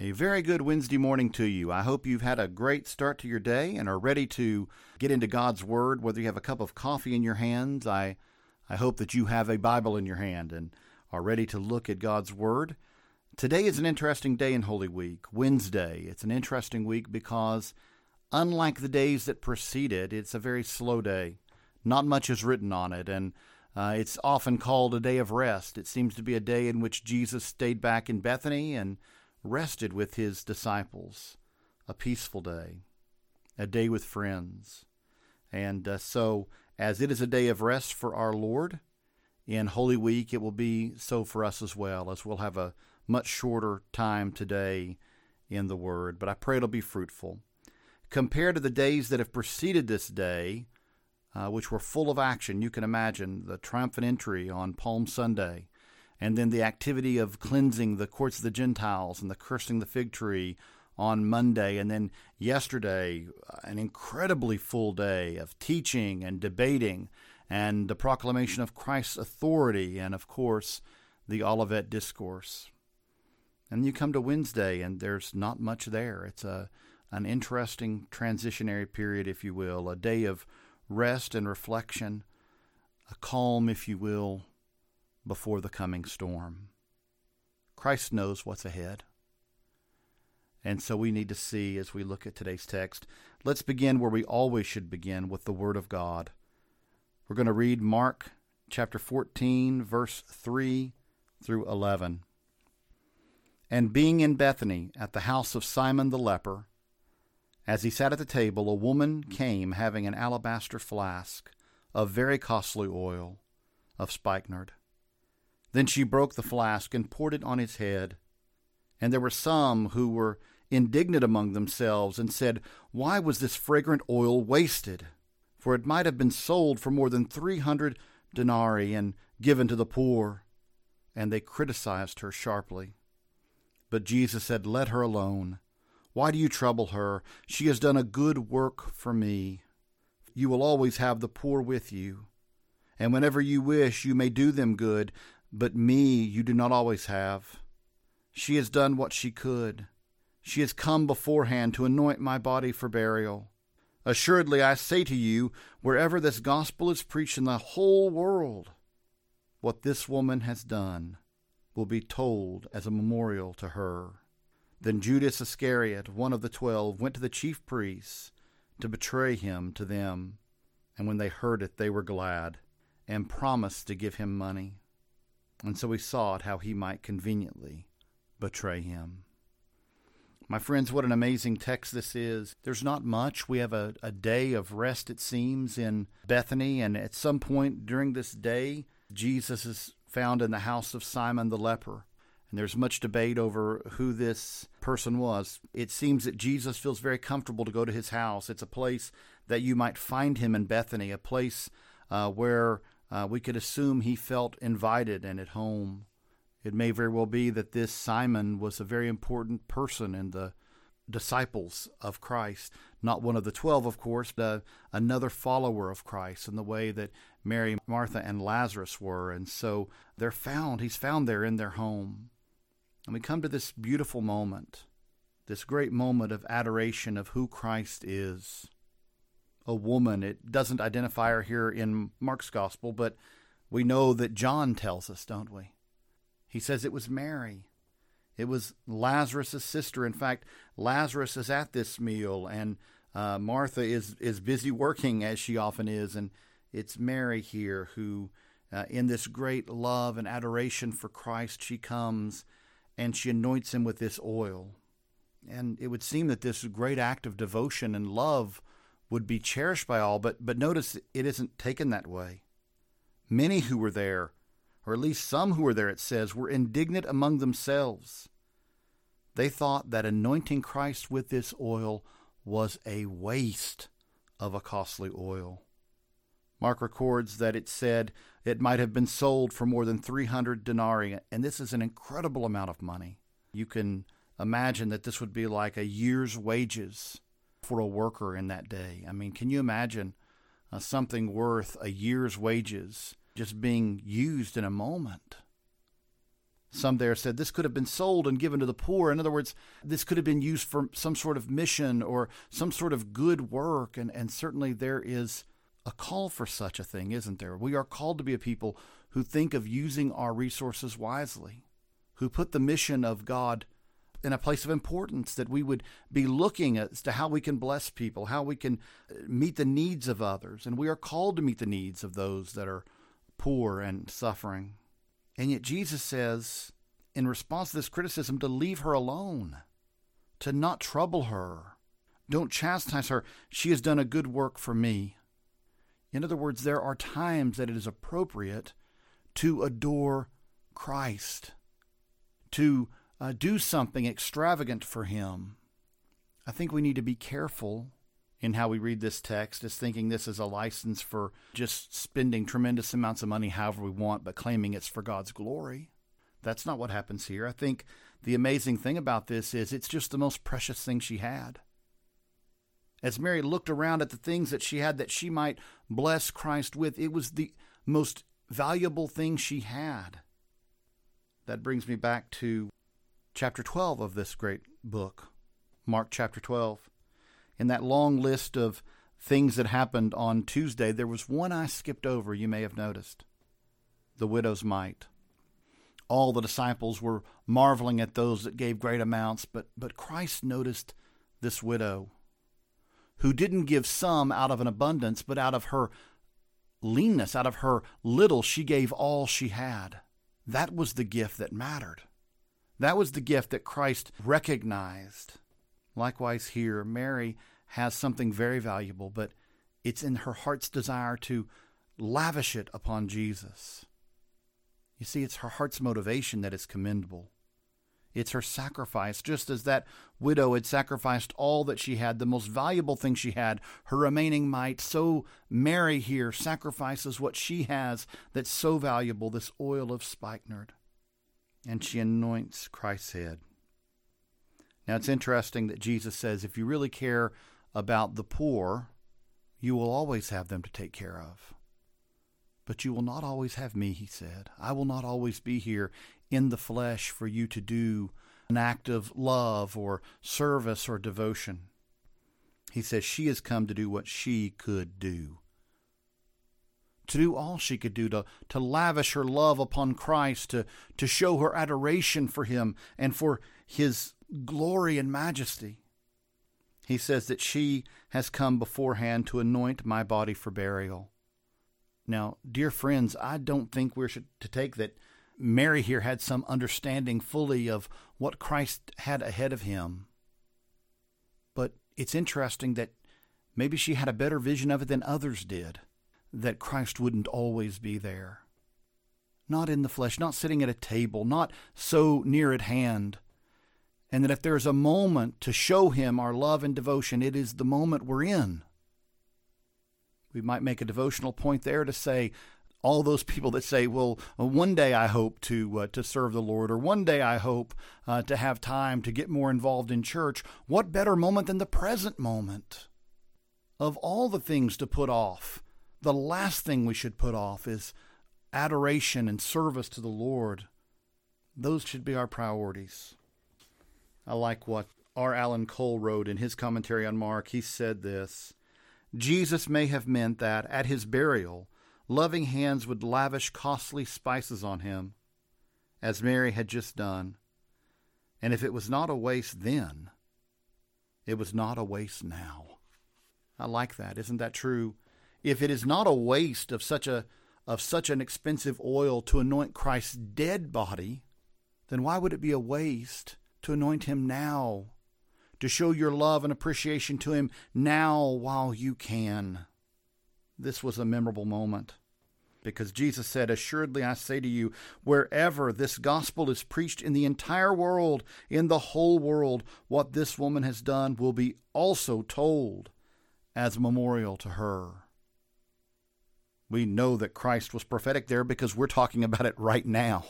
A very good Wednesday morning to you. I hope you've had a great start to your day and are ready to get into God's Word. Whether you have a cup of coffee in your hands, I, I hope that you have a Bible in your hand and are ready to look at God's Word. Today is an interesting day in Holy Week, Wednesday. It's an interesting week because, unlike the days that preceded, it's a very slow day. Not much is written on it, and uh, it's often called a day of rest. It seems to be a day in which Jesus stayed back in Bethany and rested with his disciples, a peaceful day, a day with friends. And uh, so, as it is a day of rest for our Lord, in Holy Week it will be so for us as well, as we'll have a much shorter time today in the Word. But I pray it'll be fruitful. Compared to the days that have preceded this day, uh, which were full of action, you can imagine the triumphant entry on Palm Sunday and then the activity of cleansing the courts of the Gentiles and the cursing the fig tree on Monday, and then yesterday, an incredibly full day of teaching and debating and the proclamation of Christ's authority, and of course, the Olivet Discourse. And you come to Wednesday, and there's not much there. It's a an interesting transitionary period, if you will, a day of rest and reflection, a calm, if you will, before the coming storm. Christ knows what's ahead. And so we need to see as we look at today's text. Let's begin where we always should begin with the Word of God. We're going to read Mark chapter 14, verse 3 through 11. And being in Bethany at the house of Simon the leper, as he sat at the table, a woman came having an alabaster flask of very costly oil of spikenard then she broke the flask and poured it on his head. And there were some who were indignant among themselves and said, Why was this fragrant oil wasted? For it might have been sold for more than three hundred denarii and given to the poor. And they criticized her sharply. But Jesus said, Let her alone. Why do you trouble her? She has done a good work for me. You will always have the poor with you, and whenever you wish, you may do them good, but me you do not always have. She has done what she could. She has come beforehand to anoint my body for burial. Assuredly, I say to you, wherever this gospel is preached in the whole world, what this woman has done will be told as a memorial to her. Then Judas Iscariot, one of the twelve, went to the chief priests to betray him to them. And when they heard it, they were glad and promised to give him money and so he sought how he might conveniently betray him. My friends, what an amazing text this is. There's not much. We have a, a day of rest, it seems, in Bethany, and at some point during this day, Jesus is found in the house of Simon the leper. And there's much debate over who this person was. It seems that Jesus feels very comfortable to go to his house. It's a place that you might find him in Bethany, a place uh, where uh, we could assume he felt invited and at home. It may very well be that this Simon was a very important person in the disciples of Christ, not one of the twelve, of course, but another follower of Christ in the way that Mary, Martha, and Lazarus were. And so they're found, he's found there in their home. And we come to this beautiful moment, this great moment of adoration of who Christ is a woman. It doesn't identify her here in Mark's gospel, but we know that John tells us, don't we? He says it was Mary. It was Lazarus' sister. In fact, Lazarus is at this meal, and uh, Martha is, is busy working, as she often is. And it's Mary here who, uh, in this great love and adoration for Christ, she comes and she anoints him with this oil. And it would seem that this great act of devotion and love would be cherished by all, but, but notice it isn't taken that way. Many who were there, or at least some who were there, it says, were indignant among themselves. They thought that anointing Christ with this oil was a waste of a costly oil. Mark records that it said it might have been sold for more than 300 denarii, and this is an incredible amount of money. You can imagine that this would be like a year's wages for a worker in that day. I mean, can you imagine uh, something worth a year's wages just being used in a moment? Some there said this could have been sold and given to the poor. In other words, this could have been used for some sort of mission or some sort of good work. And, and certainly there is a call for such a thing, isn't there? We are called to be a people who think of using our resources wisely, who put the mission of God in a place of importance, that we would be looking as to how we can bless people, how we can uh, meet the needs of others. And we are called to meet the needs of those that are poor and suffering. And yet Jesus says, in response to this criticism, to leave her alone, to not trouble her. Don't chastise her. She has done a good work for me. In other words, there are times that it is appropriate to adore Christ, to uh, do something extravagant for Him. I think we need to be careful in how we read this text as thinking this is a license for just spending tremendous amounts of money however we want, but claiming it's for God's glory. That's not what happens here. I think the amazing thing about this is it's just the most precious thing she had. As Mary looked around at the things that she had that she might bless Christ with, it was the most valuable thing she had. That brings me back to chapter 12 of this great book, Mark chapter 12 in that long list of things that happened on Tuesday, there was one I skipped over, you may have noticed the widow's mite. All the disciples were marveling at those that gave great amounts, but, but Christ noticed this widow who didn't give some out of an abundance, but out of her leanness, out of her little, she gave all she had. That was the gift that mattered. That was the gift that Christ recognized. Likewise, here, Mary has something very valuable, but it's in her heart's desire to lavish it upon Jesus. You see, it's her heart's motivation that is commendable. It's her sacrifice, just as that widow had sacrificed all that she had, the most valuable thing she had, her remaining mite. So Mary here sacrifices what she has that's so valuable, this oil of spikenard, and she anoints Christ's head. Now, it's interesting that Jesus says if you really care about the poor, you will always have them to take care of. But you will not always have me, he said. I will not always be here in the flesh for you to do an act of love or service or devotion. He says she has come to do what she could do. To do all she could do, to, to lavish her love upon Christ, to, to show her adoration for him and for his glory and majesty. He says that she has come beforehand to anoint my body for burial. Now, dear friends, I don't think we're to take that Mary here had some understanding fully of what Christ had ahead of him. But it's interesting that maybe she had a better vision of it than others did, that Christ wouldn't always be there. Not in the flesh, not sitting at a table, not so near at hand, and that if there's a moment to show Him our love and devotion, it is the moment we're in. We might make a devotional point there to say, all those people that say, "Well, one day I hope to uh, to serve the Lord, or one day I hope uh, to have time to get more involved in church." What better moment than the present moment? Of all the things to put off, the last thing we should put off is adoration and service to the Lord. Those should be our priorities. I like what R. Alan Cole wrote in his commentary on Mark. He said this Jesus may have meant that at his burial, loving hands would lavish costly spices on him, as Mary had just done. And if it was not a waste then, it was not a waste now. I like that. Isn't that true? If it is not a waste of such a of such an expensive oil to anoint Christ's dead body, then why would it be a waste to anoint him now, to show your love and appreciation to him now while you can. This was a memorable moment because Jesus said, Assuredly I say to you, wherever this gospel is preached in the entire world, in the whole world, what this woman has done will be also told as a memorial to her. We know that Christ was prophetic there because we're talking about it right now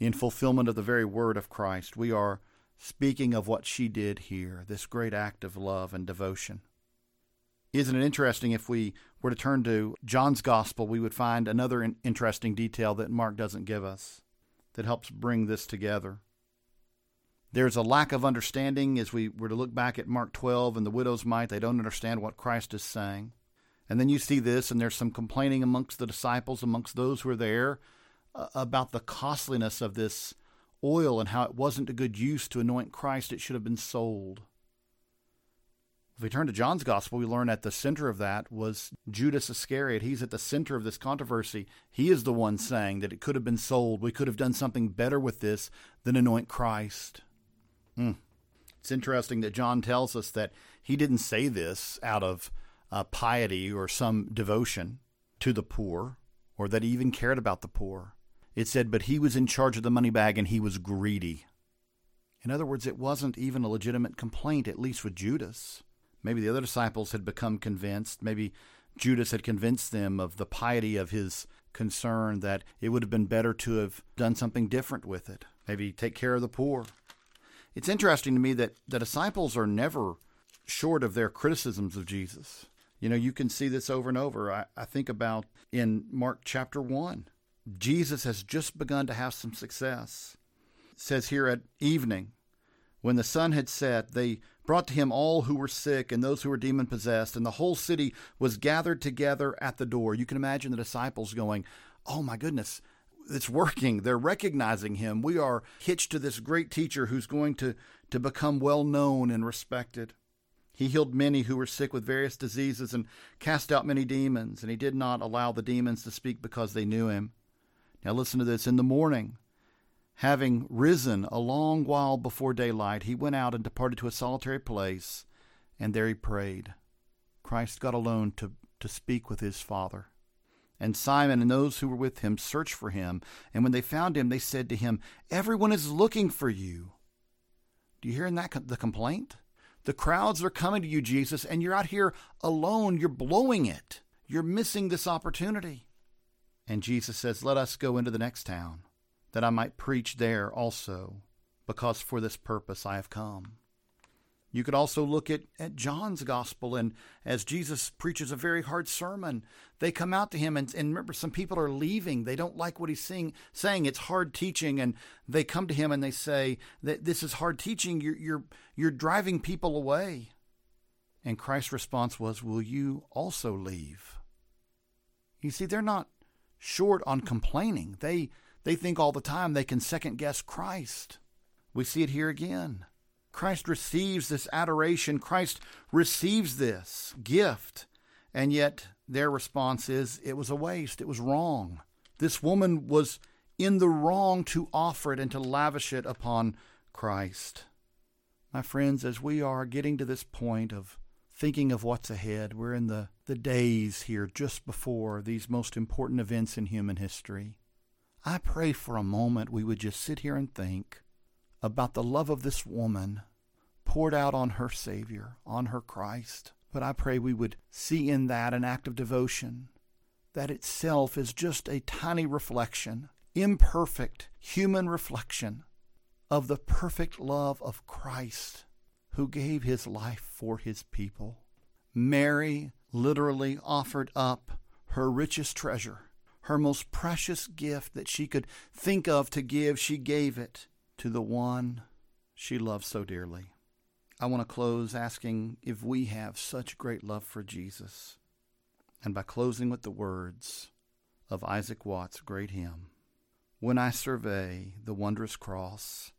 in fulfillment of the very word of Christ. We are speaking of what she did here, this great act of love and devotion. Isn't it interesting if we were to turn to John's gospel, we would find another interesting detail that Mark doesn't give us. that helps bring this together. There's a lack of understanding as we were to look back at Mark 12 and the widow's mite. They don't understand what Christ is saying. And then you see this, and there's some complaining amongst the disciples, amongst those who are there, uh, about the costliness of this oil and how it wasn't a good use to anoint Christ. It should have been sold. If we turn to John's gospel, we learn at the center of that was Judas Iscariot. He's at the center of this controversy. He is the one saying that it could have been sold. We could have done something better with this than anoint Christ. Hmm. It's interesting that John tells us that he didn't say this out of uh, piety or some devotion to the poor, or that he even cared about the poor. It said, but he was in charge of the money bag and he was greedy. In other words, it wasn't even a legitimate complaint, at least with Judas. Maybe the other disciples had become convinced. Maybe Judas had convinced them of the piety of his concern that it would have been better to have done something different with it. Maybe take care of the poor. It's interesting to me that the disciples are never short of their criticisms of Jesus. You know, you can see this over and over. I, I think about in Mark chapter 1. Jesus has just begun to have some success. It says here at evening, when the sun had set, they brought to him all who were sick and those who were demon possessed, and the whole city was gathered together at the door. You can imagine the disciples going, Oh my goodness, it's working. They're recognizing him. We are hitched to this great teacher who's going to, to become well known and respected. He healed many who were sick with various diseases and cast out many demons, and he did not allow the demons to speak because they knew him. Now, listen to this. In the morning, Having risen a long while before daylight, he went out and departed to a solitary place, and there he prayed. Christ got alone to, to speak with his Father. And Simon and those who were with him searched for him, and when they found him, they said to him, Everyone is looking for you. Do you hear in that the complaint? The crowds are coming to you, Jesus, and you're out here alone. You're blowing it. You're missing this opportunity. And Jesus says, Let us go into the next town that I might preach there also, because for this purpose I have come. You could also look at, at John's gospel, and as Jesus preaches a very hard sermon, they come out to him, and, and remember, some people are leaving. They don't like what he's saying, saying. It's hard teaching, and they come to him and they say that this is hard teaching. You're, you're, you're driving people away. And Christ's response was, Will you also leave? You see, they're not short on complaining. They they think all the time they can second guess Christ. We see it here again. Christ receives this adoration. Christ receives this gift. And yet their response is it was a waste. It was wrong. This woman was in the wrong to offer it and to lavish it upon Christ. My friends, as we are getting to this point of thinking of what's ahead, we're in the, the days here just before these most important events in human history. I pray for a moment we would just sit here and think about the love of this woman poured out on her Savior, on her Christ. But I pray we would see in that an act of devotion that itself is just a tiny reflection, imperfect human reflection of the perfect love of Christ who gave his life for his people. Mary literally offered up her richest treasure her most precious gift that she could think of to give, she gave it to the one she loved so dearly. I want to close asking if we have such great love for Jesus. And by closing with the words of Isaac Watts' great hymn When I survey the wondrous cross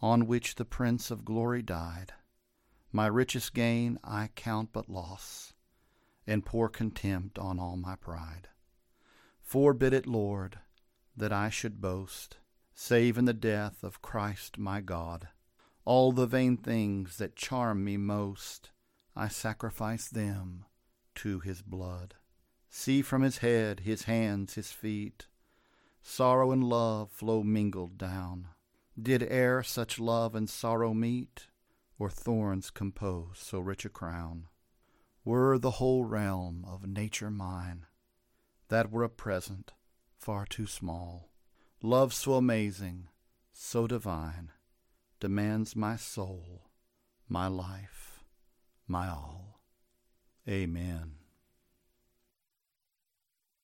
on which the Prince of Glory died, my richest gain I count but loss, and pour contempt on all my pride. Forbid it, Lord, that I should boast, save in the death of Christ my God. All the vain things that charm me most, I sacrifice them to his blood. See from his head, his hands, his feet, sorrow and love flow mingled down. Did e'er such love and sorrow meet, or thorns compose so rich a crown? Were the whole realm of nature mine, that were a present far too small. Love so amazing, so divine, demands my soul, my life, my all. Amen.